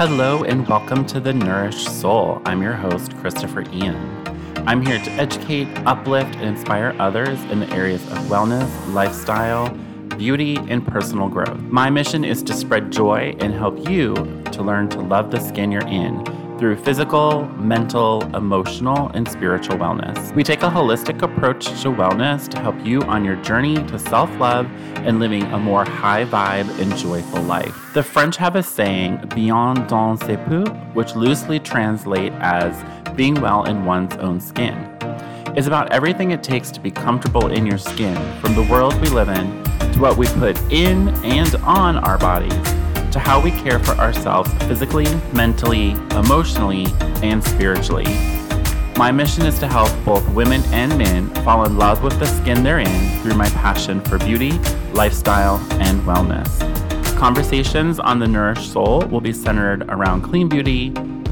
Hello and welcome to The Nourished Soul. I'm your host, Christopher Ian. I'm here to educate, uplift, and inspire others in the areas of wellness, lifestyle, beauty, and personal growth. My mission is to spread joy and help you to learn to love the skin you're in through physical, mental, emotional, and spiritual wellness. We take a holistic approach to wellness to help you on your journey to self love and living a more high vibe and joyful life. The French have a saying, bien dans ses peaux, which loosely translate as being well in one's own skin. It's about everything it takes to be comfortable in your skin, from the world we live in to what we put in and on our bodies to how we care for ourselves physically, mentally, emotionally, and spiritually. My mission is to help both women and men fall in love with the skin they're in through my passion for beauty, lifestyle, and wellness. Conversations on the Nourished Soul will be centered around clean beauty,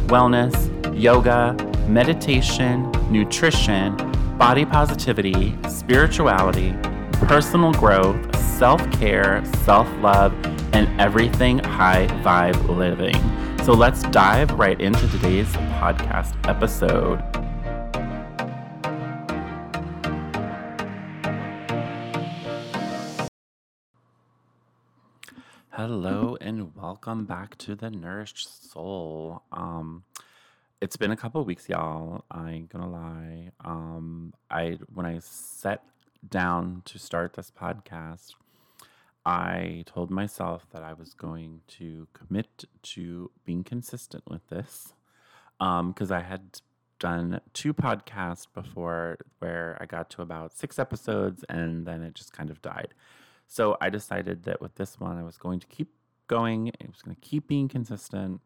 wellness, yoga, meditation, nutrition, body positivity, spirituality, personal growth, self care, self love, and everything high vibe living. So let's dive right into today's podcast episode. Hello and welcome back to the Nourished Soul. Um, it's been a couple weeks, y'all. I ain't gonna lie. Um, I when I set down to start this podcast, I told myself that I was going to commit to being consistent with this because um, I had done two podcasts before where I got to about six episodes and then it just kind of died. So I decided that with this one, I was going to keep going, I was going to keep being consistent.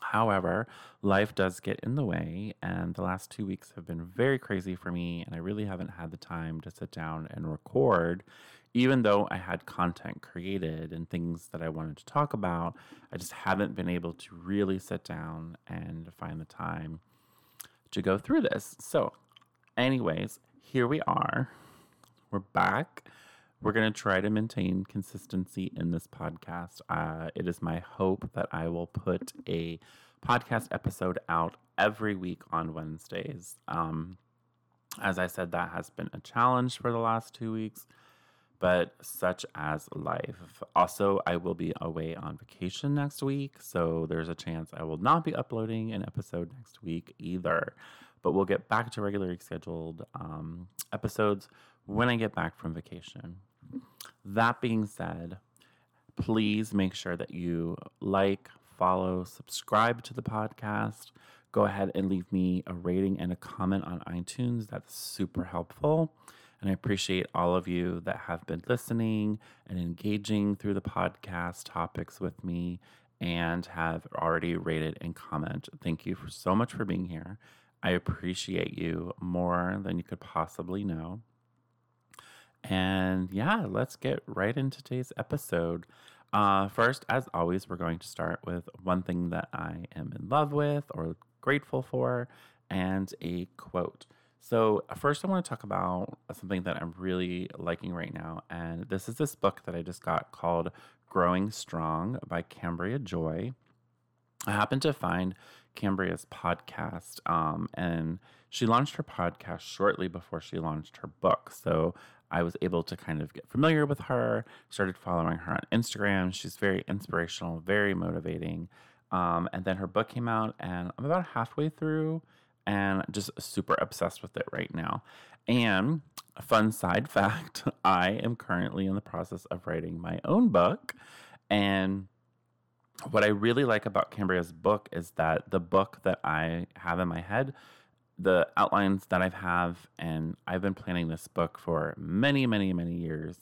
However, life does get in the way, and the last two weeks have been very crazy for me, and I really haven't had the time to sit down and record even though I had content created and things that I wanted to talk about, I just haven't been able to really sit down and find the time to go through this. So, anyways, here we are. We're back. We're going to try to maintain consistency in this podcast. Uh, it is my hope that I will put a podcast episode out every week on Wednesdays. Um, as I said, that has been a challenge for the last two weeks but such as life. Also, I will be away on vacation next week, so there's a chance I will not be uploading an episode next week either. But we'll get back to regularly scheduled um, episodes when I get back from vacation. That being said, please make sure that you like, follow, subscribe to the podcast. Go ahead and leave me a rating and a comment on iTunes. That's super helpful. And I appreciate all of you that have been listening and engaging through the podcast topics with me and have already rated and comment. Thank you so much for being here. I appreciate you more than you could possibly know. And yeah, let's get right into today's episode. Uh, first, as always, we're going to start with one thing that I am in love with or grateful for and a quote. So, first, I want to talk about something that I'm really liking right now. And this is this book that I just got called Growing Strong by Cambria Joy. I happened to find Cambria's podcast, um, and she launched her podcast shortly before she launched her book. So, I was able to kind of get familiar with her, started following her on Instagram. She's very inspirational, very motivating. Um, and then her book came out, and I'm about halfway through and just super obsessed with it right now. And a fun side fact I am currently in the process of writing my own book. And what I really like about Cambria's book is that the book that I have in my head, the outlines that I have, and I've been planning this book for many, many, many years,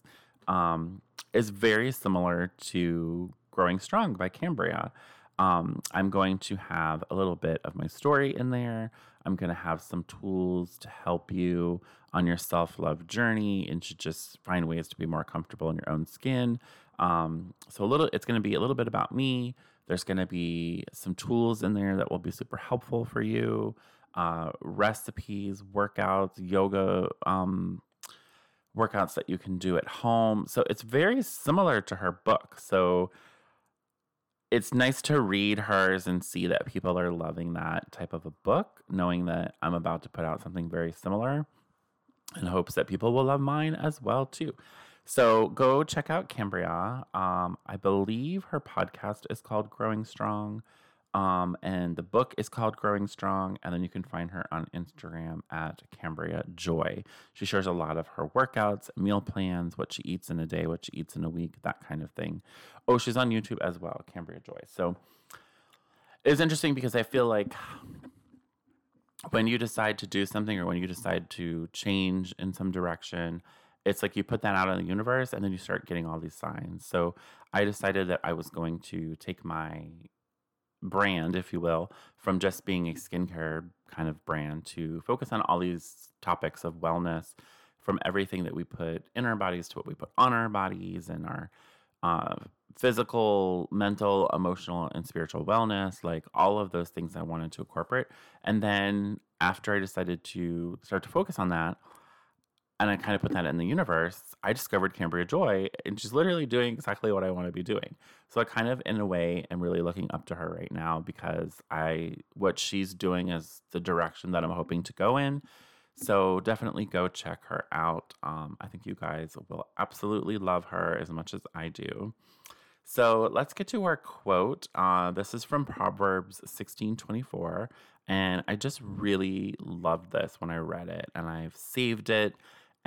um, is very similar to Growing Strong by Cambria. Um, I'm going to have a little bit of my story in there. I'm going to have some tools to help you on your self love journey and to just find ways to be more comfortable in your own skin. Um, so, a little, it's going to be a little bit about me. There's going to be some tools in there that will be super helpful for you uh, recipes, workouts, yoga. Um, workouts that you can do at home. So it's very similar to her book. So it's nice to read hers and see that people are loving that type of a book, knowing that I'm about to put out something very similar in hopes that people will love mine as well too. So go check out Cambria. Um, I believe her podcast is called Growing Strong. Um, and the book is called Growing Strong. And then you can find her on Instagram at Cambria Joy. She shares a lot of her workouts, meal plans, what she eats in a day, what she eats in a week, that kind of thing. Oh, she's on YouTube as well, Cambria Joy. So it's interesting because I feel like when you decide to do something or when you decide to change in some direction, it's like you put that out in the universe and then you start getting all these signs. So I decided that I was going to take my brand, if you will, from just being a skincare kind of brand to focus on all these topics of wellness from everything that we put in our bodies to what we put on our bodies and our uh, physical, mental, emotional, and spiritual wellness, like all of those things I wanted to incorporate. And then after I decided to start to focus on that, and I kind of put that in the universe, I discovered Cambria Joy, and she's literally doing exactly what I want to be doing. So I kind of, in a way, am really looking up to her right now because I what she's doing is the direction that I'm hoping to go in. So definitely go check her out. Um, I think you guys will absolutely love her as much as I do. So let's get to our quote. Uh, this is from Proverbs 16:24, and I just really loved this when I read it, and I've saved it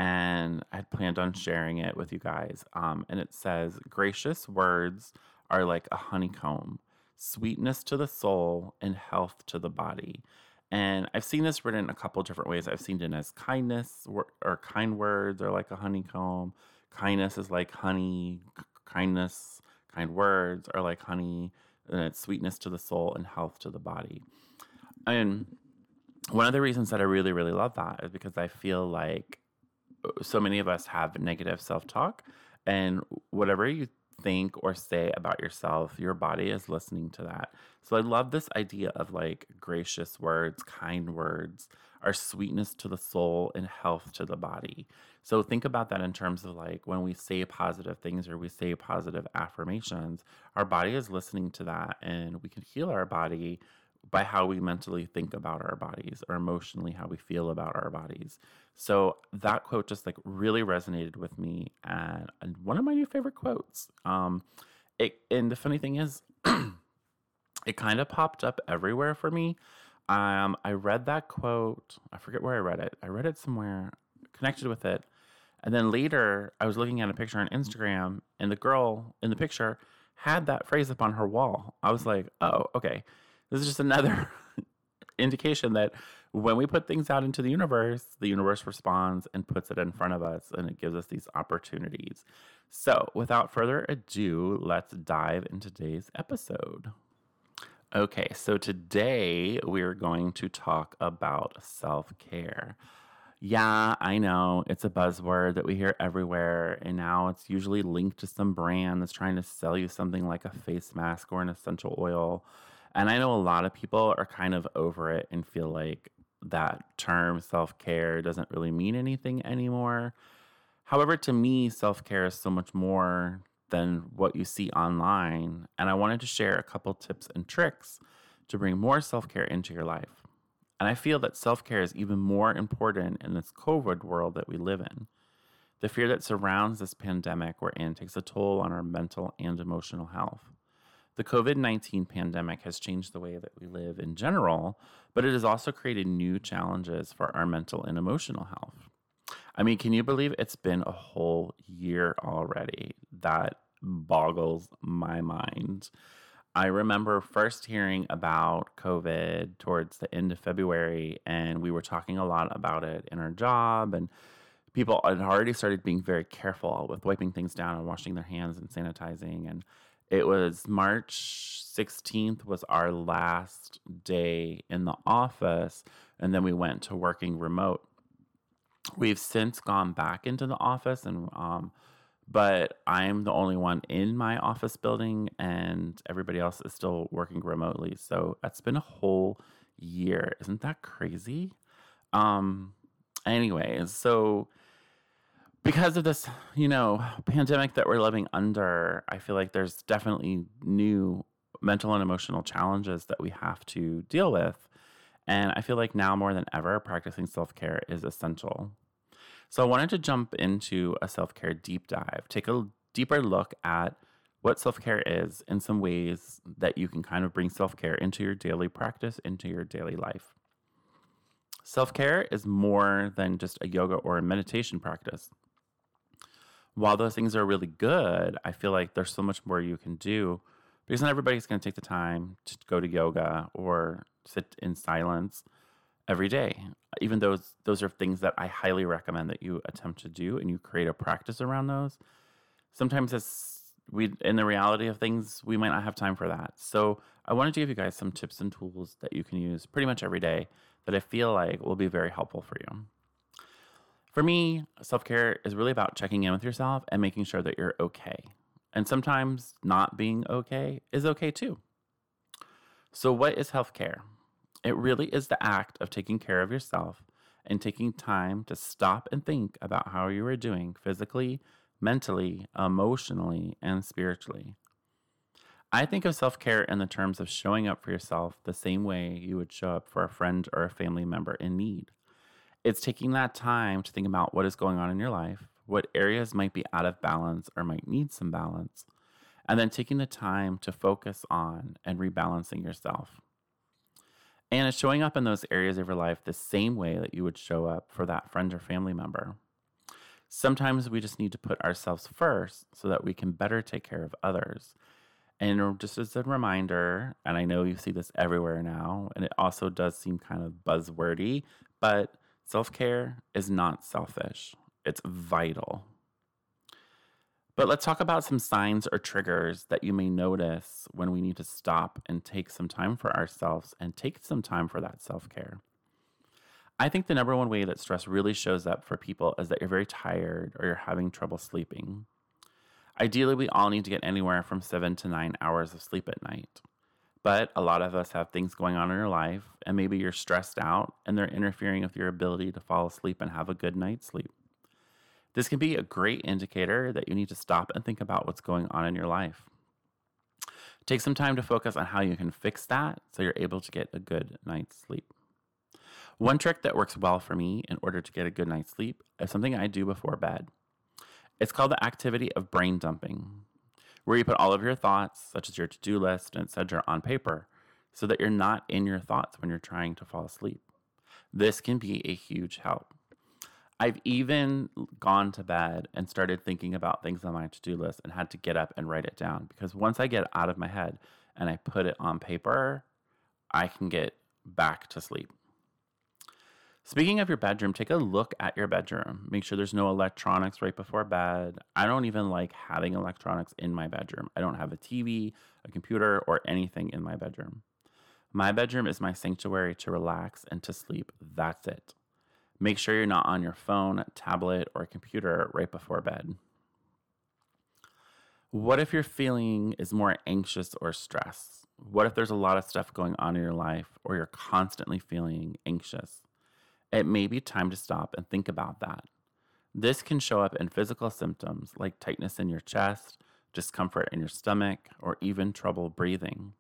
and I had planned on sharing it with you guys. Um, and it says, Gracious words are like a honeycomb, sweetness to the soul and health to the body. And I've seen this written a couple different ways. I've seen it as kindness or, or kind words are like a honeycomb. Kindness is like honey. Kindness, kind words are like honey. And it's sweetness to the soul and health to the body. And one of the reasons that I really, really love that is because I feel like so many of us have negative self talk, and whatever you think or say about yourself, your body is listening to that. So I love this idea of like gracious words, kind words, are sweetness to the soul and health to the body. So think about that in terms of like when we say positive things or we say positive affirmations, our body is listening to that and we can heal our body by how we mentally think about our bodies or emotionally how we feel about our bodies. So that quote just like really resonated with me and, and one of my new favorite quotes. Um it and the funny thing is it kind of popped up everywhere for me. Um I read that quote, I forget where I read it. I read it somewhere connected with it. And then later I was looking at a picture on Instagram and the girl in the picture had that phrase up on her wall. I was like, "Oh, okay." This is just another indication that when we put things out into the universe, the universe responds and puts it in front of us and it gives us these opportunities. So, without further ado, let's dive into today's episode. Okay, so today we're going to talk about self care. Yeah, I know it's a buzzword that we hear everywhere, and now it's usually linked to some brand that's trying to sell you something like a face mask or an essential oil and I know a lot of people are kind of over it and feel like that term self care doesn't really mean anything anymore. However, to me, self care is so much more than what you see online. And I wanted to share a couple tips and tricks to bring more self care into your life. And I feel that self care is even more important in this COVID world that we live in. The fear that surrounds this pandemic we're in takes a toll on our mental and emotional health. The COVID 19 pandemic has changed the way that we live in general, but it has also created new challenges for our mental and emotional health. I mean, can you believe it's been a whole year already? That boggles my mind. I remember first hearing about COVID towards the end of February, and we were talking a lot about it in our job, and people had already started being very careful with wiping things down and washing their hands and sanitizing. And it was March 16th was our last day in the office and then we went to working remote. We've since gone back into the office and um but I'm the only one in my office building and everybody else is still working remotely. So that's been a whole year. Isn't that crazy? Um anyways, so because of this, you know, pandemic that we're living under, I feel like there's definitely new mental and emotional challenges that we have to deal with. And I feel like now more than ever, practicing self care is essential. So I wanted to jump into a self care deep dive, take a deeper look at what self care is in some ways that you can kind of bring self care into your daily practice, into your daily life. Self care is more than just a yoga or a meditation practice. While those things are really good, I feel like there's so much more you can do because not everybody's going to take the time to go to yoga or sit in silence every day. Even those, those are things that I highly recommend that you attempt to do and you create a practice around those. Sometimes it's we in the reality of things, we might not have time for that. So I wanted to give you guys some tips and tools that you can use pretty much every day that I feel like will be very helpful for you. For me, self care is really about checking in with yourself and making sure that you're okay. And sometimes not being okay is okay too. So, what is health care? It really is the act of taking care of yourself and taking time to stop and think about how you are doing physically, mentally, emotionally, and spiritually. I think of self care in the terms of showing up for yourself the same way you would show up for a friend or a family member in need. It's taking that time to think about what is going on in your life, what areas might be out of balance or might need some balance, and then taking the time to focus on and rebalancing yourself. And it's showing up in those areas of your life the same way that you would show up for that friend or family member. Sometimes we just need to put ourselves first so that we can better take care of others. And just as a reminder, and I know you see this everywhere now, and it also does seem kind of buzzwordy, but self care is not selfish, it's vital. But let's talk about some signs or triggers that you may notice when we need to stop and take some time for ourselves and take some time for that self care. I think the number one way that stress really shows up for people is that you're very tired or you're having trouble sleeping. Ideally, we all need to get anywhere from seven to nine hours of sleep at night. But a lot of us have things going on in our life, and maybe you're stressed out and they're interfering with your ability to fall asleep and have a good night's sleep. This can be a great indicator that you need to stop and think about what's going on in your life. Take some time to focus on how you can fix that so you're able to get a good night's sleep. One trick that works well for me in order to get a good night's sleep is something I do before bed. It's called the activity of brain dumping, where you put all of your thoughts, such as your to do list, and etc., on paper so that you're not in your thoughts when you're trying to fall asleep. This can be a huge help. I've even gone to bed and started thinking about things on my to do list and had to get up and write it down because once I get out of my head and I put it on paper, I can get back to sleep. Speaking of your bedroom, take a look at your bedroom. Make sure there's no electronics right before bed. I don't even like having electronics in my bedroom. I don't have a TV, a computer, or anything in my bedroom. My bedroom is my sanctuary to relax and to sleep. That's it. Make sure you're not on your phone, tablet, or computer right before bed. What if your feeling is more anxious or stressed? What if there's a lot of stuff going on in your life or you're constantly feeling anxious? It may be time to stop and think about that. This can show up in physical symptoms like tightness in your chest, discomfort in your stomach, or even trouble breathing.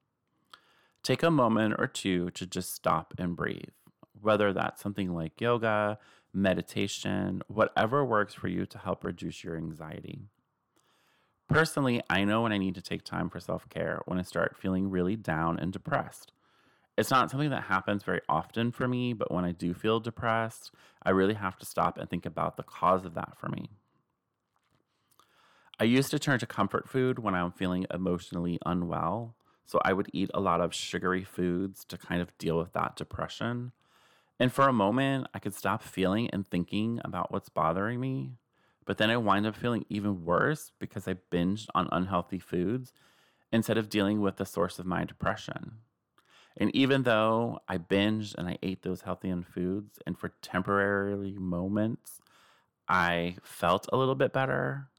Take a moment or two to just stop and breathe, whether that's something like yoga, meditation, whatever works for you to help reduce your anxiety. Personally, I know when I need to take time for self care when I start feeling really down and depressed. It's not something that happens very often for me, but when I do feel depressed, I really have to stop and think about the cause of that for me. I used to turn to comfort food when I'm feeling emotionally unwell. So I would eat a lot of sugary foods to kind of deal with that depression. And for a moment, I could stop feeling and thinking about what's bothering me. But then I wind up feeling even worse because I binged on unhealthy foods instead of dealing with the source of my depression. And even though I binged and I ate those healthy and foods, and for temporary moments, I felt a little bit better,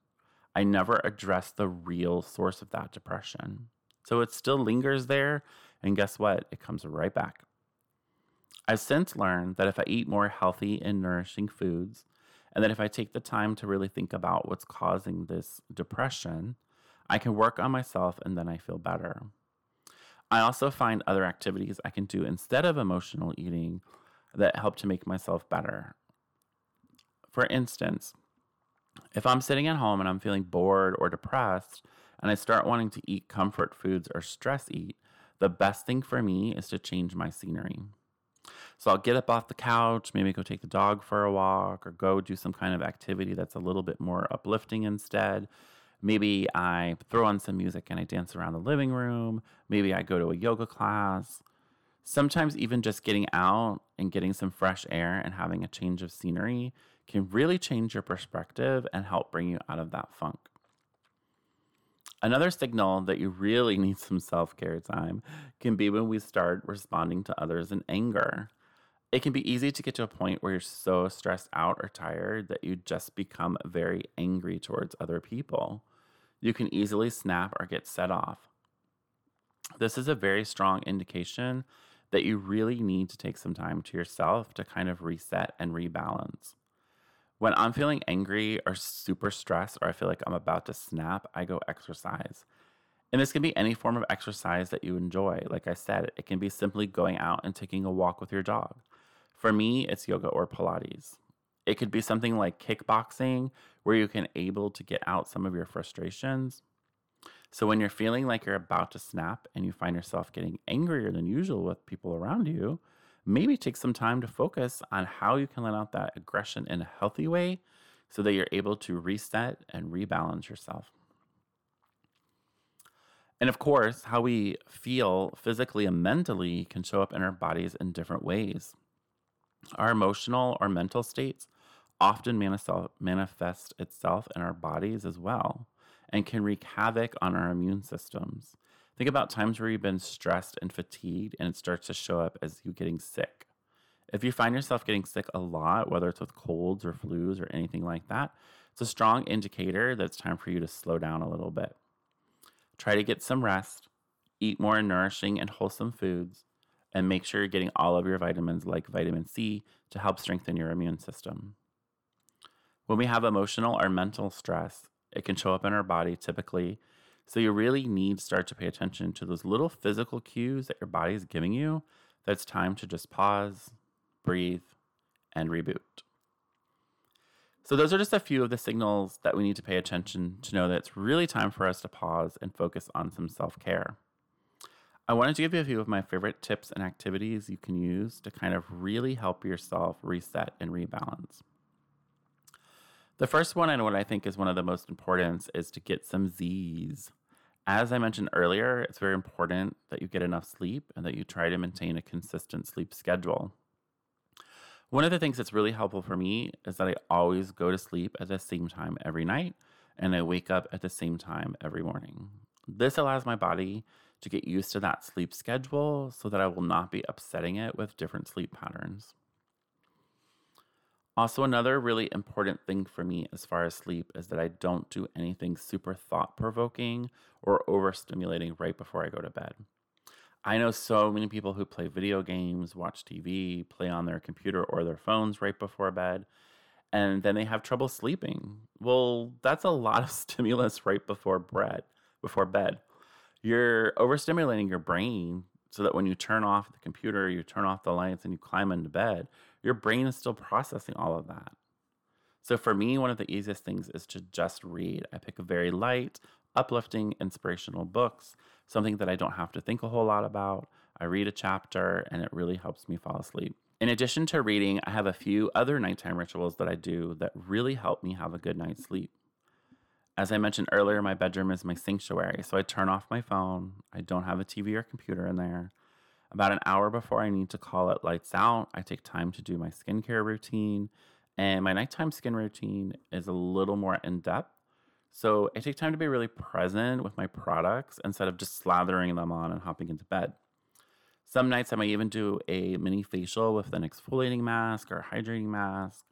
I never addressed the real source of that depression. So it still lingers there. And guess what? It comes right back. I've since learned that if I eat more healthy and nourishing foods, and that if I take the time to really think about what's causing this depression, I can work on myself and then I feel better. I also find other activities I can do instead of emotional eating that help to make myself better. For instance, if I'm sitting at home and I'm feeling bored or depressed and I start wanting to eat comfort foods or stress eat, the best thing for me is to change my scenery. So I'll get up off the couch, maybe go take the dog for a walk, or go do some kind of activity that's a little bit more uplifting instead. Maybe I throw on some music and I dance around the living room. Maybe I go to a yoga class. Sometimes, even just getting out and getting some fresh air and having a change of scenery can really change your perspective and help bring you out of that funk. Another signal that you really need some self care time can be when we start responding to others in anger. It can be easy to get to a point where you're so stressed out or tired that you just become very angry towards other people. You can easily snap or get set off. This is a very strong indication that you really need to take some time to yourself to kind of reset and rebalance. When I'm feeling angry or super stressed or I feel like I'm about to snap, I go exercise. And this can be any form of exercise that you enjoy. Like I said, it can be simply going out and taking a walk with your dog. For me, it's yoga or Pilates. It could be something like kickboxing, where you can able to get out some of your frustrations. So when you're feeling like you're about to snap and you find yourself getting angrier than usual with people around you, maybe take some time to focus on how you can let out that aggression in a healthy way so that you're able to reset and rebalance yourself. And of course, how we feel physically and mentally can show up in our bodies in different ways. Our emotional or mental states often manifest itself in our bodies as well and can wreak havoc on our immune systems. Think about times where you've been stressed and fatigued and it starts to show up as you getting sick. If you find yourself getting sick a lot, whether it's with colds or flus or anything like that, it's a strong indicator that it's time for you to slow down a little bit. Try to get some rest, eat more nourishing and wholesome foods, and make sure you're getting all of your vitamins like vitamin C to help strengthen your immune system. When we have emotional or mental stress, it can show up in our body typically so you really need to start to pay attention to those little physical cues that your body is giving you that's time to just pause, breathe, and reboot. So, those are just a few of the signals that we need to pay attention to know that it's really time for us to pause and focus on some self care. I wanted to give you a few of my favorite tips and activities you can use to kind of really help yourself reset and rebalance. The first one, and what I think is one of the most important, is to get some Z's. As I mentioned earlier, it's very important that you get enough sleep and that you try to maintain a consistent sleep schedule. One of the things that's really helpful for me is that I always go to sleep at the same time every night and I wake up at the same time every morning. This allows my body to get used to that sleep schedule so that I will not be upsetting it with different sleep patterns. Also, another really important thing for me as far as sleep is that I don't do anything super thought provoking or overstimulating right before I go to bed. I know so many people who play video games, watch TV, play on their computer or their phones right before bed, and then they have trouble sleeping. Well, that's a lot of stimulus right before bed. Before bed, you're overstimulating your brain so that when you turn off the computer, you turn off the lights, and you climb into bed, your brain is still processing all of that. So for me, one of the easiest things is to just read. I pick very light, uplifting, inspirational books, something that I don't have to think a whole lot about. I read a chapter and it really helps me fall asleep. In addition to reading, I have a few other nighttime rituals that I do that really help me have a good night's sleep. As I mentioned earlier, my bedroom is my sanctuary, so I turn off my phone. I don't have a TV or computer in there. About an hour before I need to call it lights out, I take time to do my skincare routine. And my nighttime skin routine is a little more in depth. So I take time to be really present with my products instead of just slathering them on and hopping into bed. Some nights I might even do a mini facial with an exfoliating mask or hydrating mask.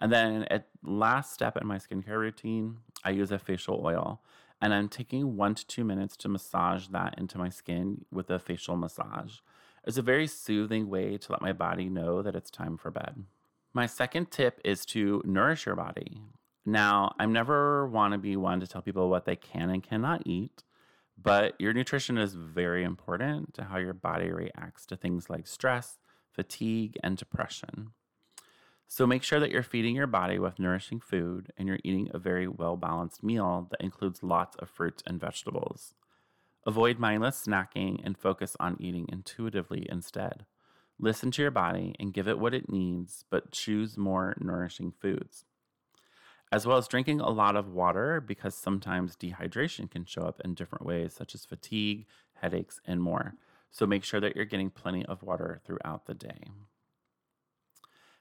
And then at last step in my skincare routine, I use a facial oil. And I'm taking one to two minutes to massage that into my skin with a facial massage. It's a very soothing way to let my body know that it's time for bed. My second tip is to nourish your body. Now, I never want to be one to tell people what they can and cannot eat, But your nutrition is very important to how your body reacts to things like stress, fatigue, and depression. So make sure that you're feeding your body with nourishing food and you're eating a very well balanced meal that includes lots of fruits and vegetables. Avoid mindless snacking and focus on eating intuitively instead. Listen to your body and give it what it needs, but choose more nourishing foods. As well as drinking a lot of water because sometimes dehydration can show up in different ways, such as fatigue, headaches, and more. So make sure that you're getting plenty of water throughout the day.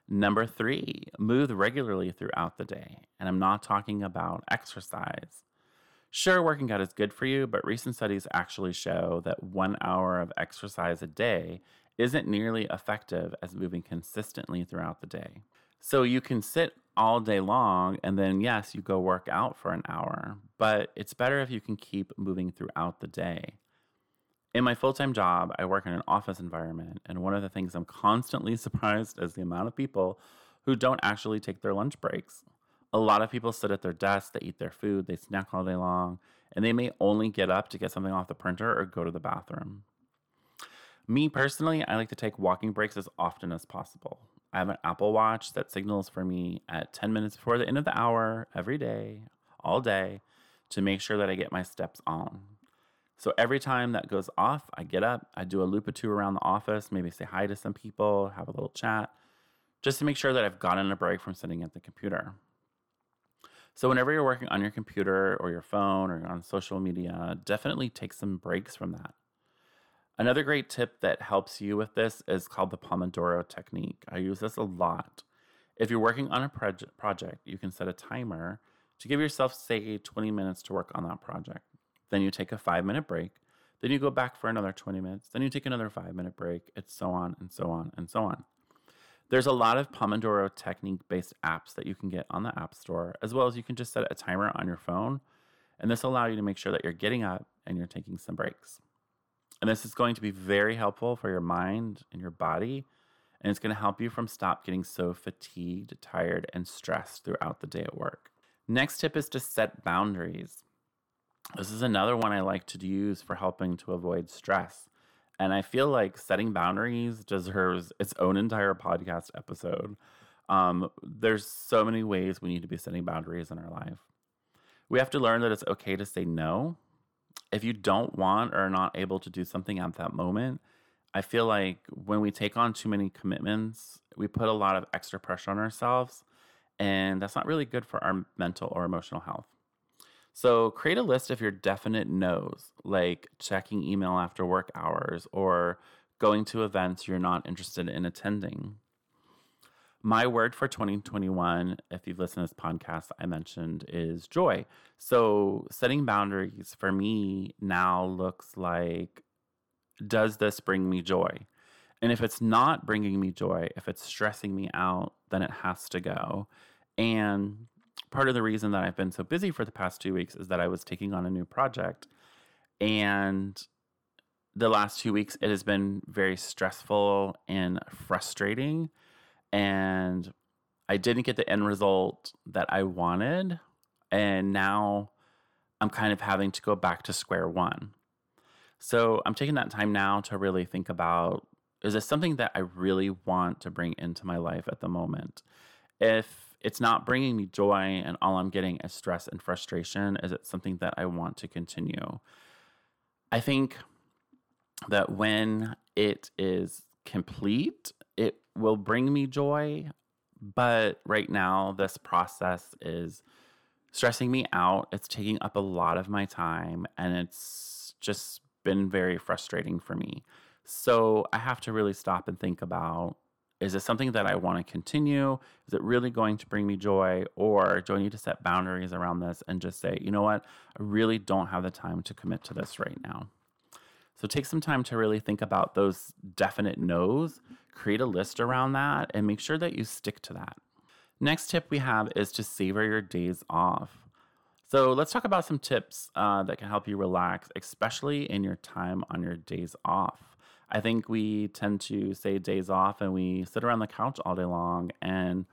Number three, move regularly throughout the day. And I'm not talking about exercise. Sure, working out is good for you, but recent studies actually show that one hour of exercise a day isn't nearly effective as moving consistently throughout the day. So you can sit all day long and then, yes, you go work out for an hour, but it's better if you can keep moving throughout the day. In my full time job, I work in an office environment, and one of the things I'm constantly surprised is the amount of people who don't actually take their lunch breaks. A lot of people sit at their desks, they eat their food, they snack all day long, and they may only get up to get something off the printer or go to the bathroom. Me personally, I like to take walking breaks as often as possible. I have an Apple Watch that signals for me at 10 minutes before the end of the hour every day, all day, to make sure that I get my steps on. So every time that goes off, I get up, I do a loop or two around the office, maybe say hi to some people, have a little chat, just to make sure that I've gotten a break from sitting at the computer. So, whenever you're working on your computer or your phone or on social media, definitely take some breaks from that. Another great tip that helps you with this is called the Pomodoro technique. I use this a lot. If you're working on a project, you can set a timer to give yourself, say, 20 minutes to work on that project. Then you take a five minute break. Then you go back for another 20 minutes. Then you take another five minute break. It's so on and so on and so on. There's a lot of Pomodoro technique based apps that you can get on the App Store, as well as you can just set a timer on your phone. And this will allow you to make sure that you're getting up and you're taking some breaks. And this is going to be very helpful for your mind and your body. And it's going to help you from stop getting so fatigued, tired, and stressed throughout the day at work. Next tip is to set boundaries. This is another one I like to use for helping to avoid stress. And I feel like setting boundaries deserves its own entire podcast episode. Um, there's so many ways we need to be setting boundaries in our life. We have to learn that it's okay to say no. If you don't want or are not able to do something at that moment, I feel like when we take on too many commitments, we put a lot of extra pressure on ourselves, and that's not really good for our mental or emotional health. So create a list of your definite no's, like checking email after work hours or going to events you're not interested in attending. My word for 2021, if you've listened to this podcast, I mentioned is joy. So setting boundaries for me now looks like does this bring me joy? And if it's not bringing me joy, if it's stressing me out, then it has to go. And part of the reason that I've been so busy for the past two weeks is that I was taking on a new project. And the last two weeks, it has been very stressful and frustrating. And I didn't get the end result that I wanted. And now I'm kind of having to go back to square one. So I'm taking that time now to really think about is this something that I really want to bring into my life at the moment? If it's not bringing me joy and all I'm getting is stress and frustration. Is it something that I want to continue? I think that when it is complete, it will bring me joy. But right now, this process is stressing me out. It's taking up a lot of my time and it's just been very frustrating for me. So I have to really stop and think about is this something that I want to continue? Is it really going to bring me joy? Or do I need to set boundaries around this and just say, you know what, I really don't have the time to commit to this right now? So take some time to really think about those definite no's, create a list around that, and make sure that you stick to that. Next tip we have is to savor your days off. So let's talk about some tips uh, that can help you relax, especially in your time on your days off. I think we tend to say days off and we sit around the couch all day long and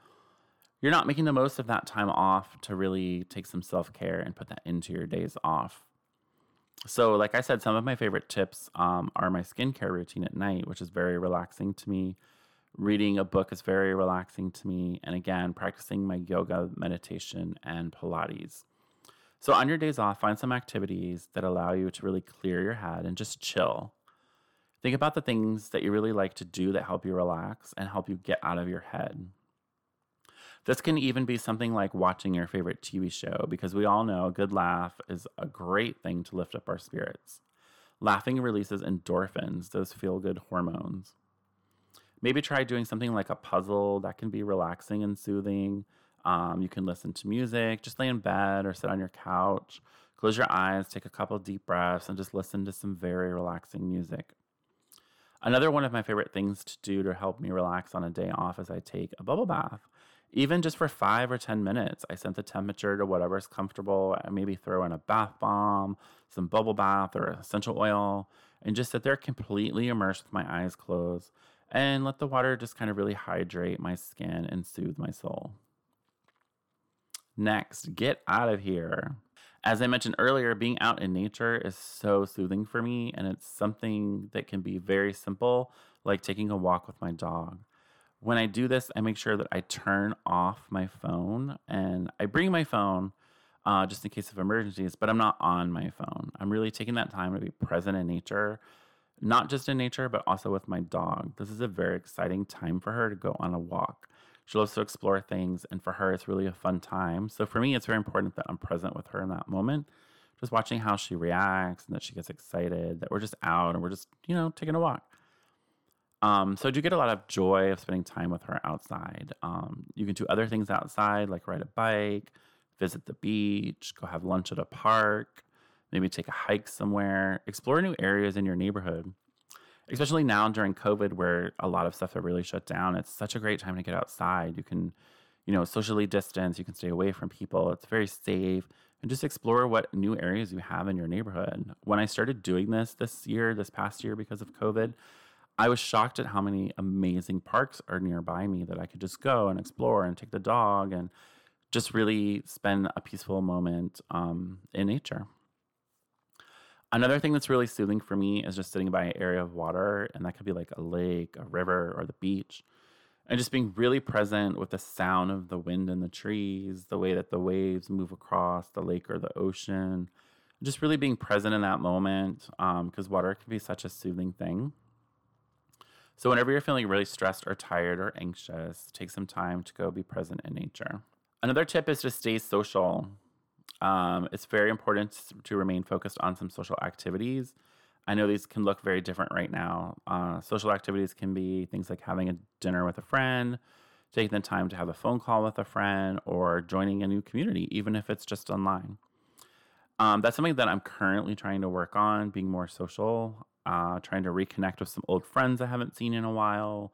you're not making the most of that time off to really take some self care and put that into your days off. So, like I said, some of my favorite tips um, are my skincare routine at night, which is very relaxing to me. Reading a book is very relaxing to me. And again, practicing my yoga, meditation, and Pilates. So, on your days off, find some activities that allow you to really clear your head and just chill. Think about the things that you really like to do that help you relax and help you get out of your head. This can even be something like watching your favorite TV show because we all know a good laugh is a great thing to lift up our spirits. Laughing releases endorphins, those feel good hormones. Maybe try doing something like a puzzle that can be relaxing and soothing. Um, you can listen to music, just lay in bed or sit on your couch, close your eyes, take a couple deep breaths, and just listen to some very relaxing music. Another one of my favorite things to do to help me relax on a day off is I take a bubble bath even just for five or 10 minutes, I set the temperature to whatever's comfortable. I maybe throw in a bath bomb, some bubble bath, or essential oil, and just sit there completely immersed with my eyes closed and let the water just kind of really hydrate my skin and soothe my soul. Next, get out of here. As I mentioned earlier, being out in nature is so soothing for me, and it's something that can be very simple, like taking a walk with my dog when I do this, I make sure that I turn off my phone and I bring my phone uh, just in case of emergencies, but I'm not on my phone. I'm really taking that time to be present in nature, not just in nature, but also with my dog. This is a very exciting time for her to go on a walk. She loves to explore things, and for her, it's really a fun time. So for me, it's very important that I'm present with her in that moment, just watching how she reacts and that she gets excited, that we're just out and we're just, you know, taking a walk. Um, so I do get a lot of joy of spending time with her outside. Um, you can do other things outside, like ride a bike, visit the beach, go have lunch at a park, maybe take a hike somewhere, explore new areas in your neighborhood. Especially now during COVID, where a lot of stuff are really shut down, it's such a great time to get outside. You can, you know, socially distance, you can stay away from people. It's very safe and just explore what new areas you have in your neighborhood. When I started doing this this year, this past year because of COVID, I was shocked at how many amazing parks are nearby me that I could just go and explore and take the dog and just really spend a peaceful moment um, in nature. Another thing that's really soothing for me is just sitting by an area of water, and that could be like a lake, a river, or the beach, and just being really present with the sound of the wind in the trees, the way that the waves move across the lake or the ocean, just really being present in that moment because um, water can be such a soothing thing. So, whenever you're feeling really stressed or tired or anxious, take some time to go be present in nature. Another tip is to stay social. Um, it's very important to remain focused on some social activities. I know these can look very different right now. Uh, social activities can be things like having a dinner with a friend, taking the time to have a phone call with a friend, or joining a new community, even if it's just online. Um, that's something that I'm currently trying to work on, being more social uh, trying to reconnect with some old friends I haven't seen in a while,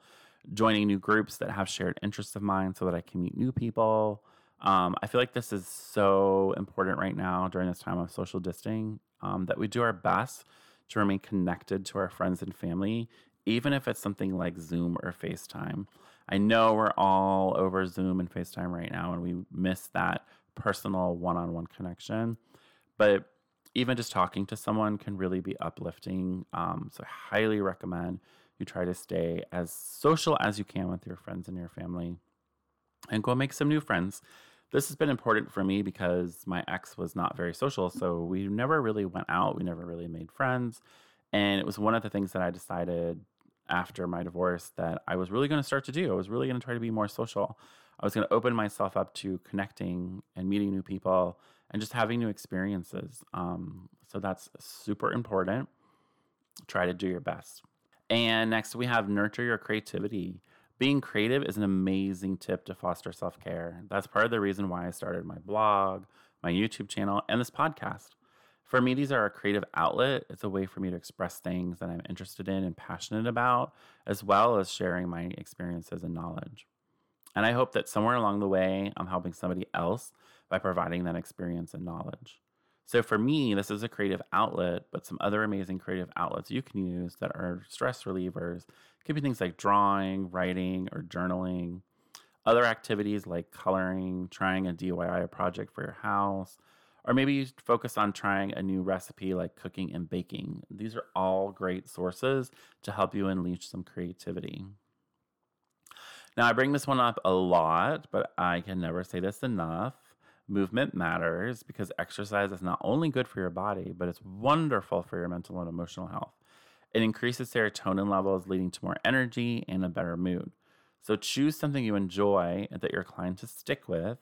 joining new groups that have shared interests of mine so that I can meet new people. Um, I feel like this is so important right now during this time of social distancing um, that we do our best to remain connected to our friends and family, even if it's something like Zoom or FaceTime. I know we're all over Zoom and FaceTime right now, and we miss that personal one on one connection. But even just talking to someone can really be uplifting. Um, so I highly recommend you try to stay as social as you can with your friends and your family and go make some new friends. This has been important for me because my ex was not very social. So we never really went out, we never really made friends. And it was one of the things that I decided after my divorce that I was really going to start to do. I was really going to try to be more social. I was going to open myself up to connecting and meeting new people and just having new experiences. Um, so that's super important. Try to do your best. And next, we have nurture your creativity. Being creative is an amazing tip to foster self care. That's part of the reason why I started my blog, my YouTube channel, and this podcast. For me, these are a creative outlet. It's a way for me to express things that I'm interested in and passionate about, as well as sharing my experiences and knowledge. And I hope that somewhere along the way, I'm helping somebody else by providing that experience and knowledge. So for me, this is a creative outlet, but some other amazing creative outlets you can use that are stress relievers could be things like drawing, writing, or journaling. Other activities like coloring, trying a DIY project for your house, Or maybe you focus on trying a new recipe like cooking and baking. These are all great sources to help you unleash some creativity. Now, I bring this one up a lot, but I can never say this enough. Movement matters because exercise is not only good for your body, but it's wonderful for your mental and emotional health. It increases serotonin levels, leading to more energy and a better mood. So choose something you enjoy that you're inclined to stick with,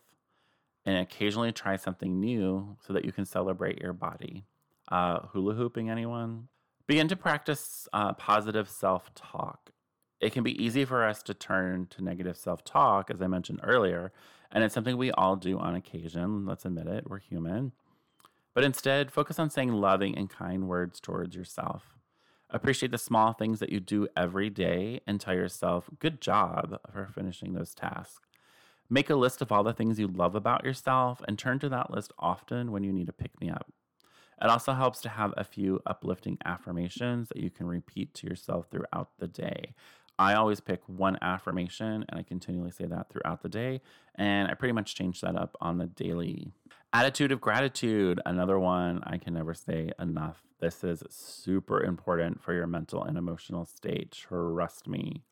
and occasionally try something new so that you can celebrate your body. Uh, hula hooping, anyone? Begin to practice uh, positive self talk. It can be easy for us to turn to negative self talk, as I mentioned earlier, and it's something we all do on occasion. Let's admit it, we're human. But instead, focus on saying loving and kind words towards yourself. Appreciate the small things that you do every day and tell yourself, good job for finishing those tasks. Make a list of all the things you love about yourself and turn to that list often when you need to pick me up. It also helps to have a few uplifting affirmations that you can repeat to yourself throughout the day. I always pick one affirmation and I continually say that throughout the day. And I pretty much change that up on the daily. Attitude of gratitude, another one I can never say enough. This is super important for your mental and emotional state. Trust me.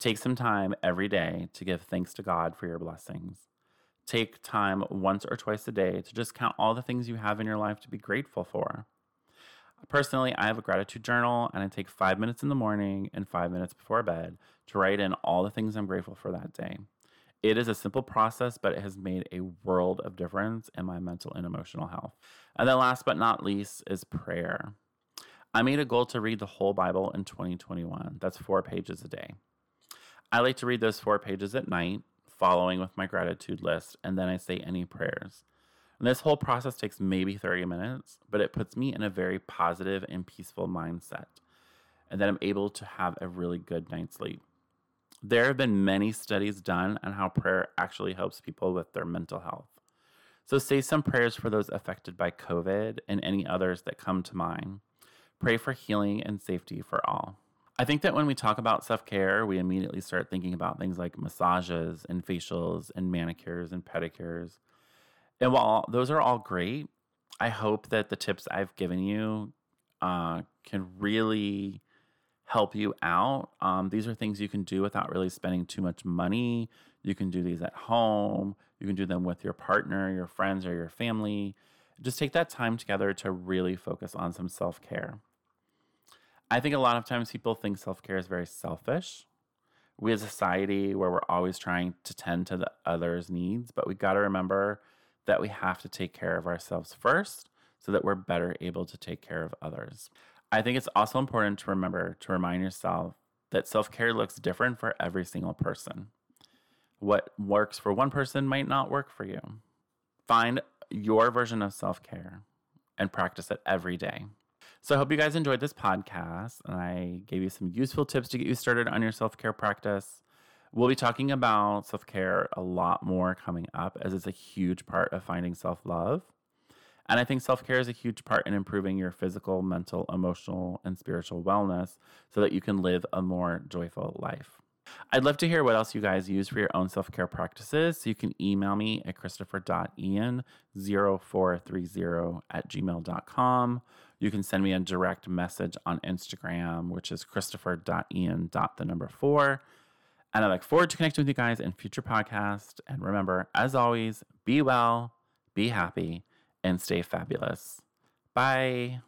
Take some time every day to give thanks to God for your blessings. Take time once or twice a day to just count all the things you have in your life to be grateful for. Personally, I have a gratitude journal and I take five minutes in the morning and five minutes before bed to write in all the things I'm grateful for that day. It is a simple process, but it has made a world of difference in my mental and emotional health. And then, last but not least, is prayer. I made a goal to read the whole Bible in 2021. That's four pages a day. I like to read those four pages at night, following with my gratitude list, and then I say any prayers. And this whole process takes maybe 30 minutes, but it puts me in a very positive and peaceful mindset. And then I'm able to have a really good night's sleep. There have been many studies done on how prayer actually helps people with their mental health. So say some prayers for those affected by COVID and any others that come to mind. Pray for healing and safety for all. I think that when we talk about self care, we immediately start thinking about things like massages and facials and manicures and pedicures. And while those are all great, I hope that the tips I've given you uh, can really help you out. Um, these are things you can do without really spending too much money. You can do these at home. You can do them with your partner, your friends, or your family. Just take that time together to really focus on some self care. I think a lot of times people think self care is very selfish. We as a society where we're always trying to tend to the other's needs, but we got to remember that we have to take care of ourselves first so that we're better able to take care of others. I think it's also important to remember to remind yourself that self care looks different for every single person. What works for one person might not work for you. Find your version of self care and practice it every day. So I hope you guys enjoyed this podcast and I gave you some useful tips to get you started on your self care practice. We'll be talking about self care a lot more coming up, as it's a huge part of finding self love. And I think self care is a huge part in improving your physical, mental, emotional, and spiritual wellness so that you can live a more joyful life. I'd love to hear what else you guys use for your own self care practices. So you can email me at christopher.ian0430 at gmail.com. You can send me a direct message on Instagram, which is christopher.ian. the number four. And I look forward to connecting with you guys in future podcasts. And remember, as always, be well, be happy, and stay fabulous. Bye.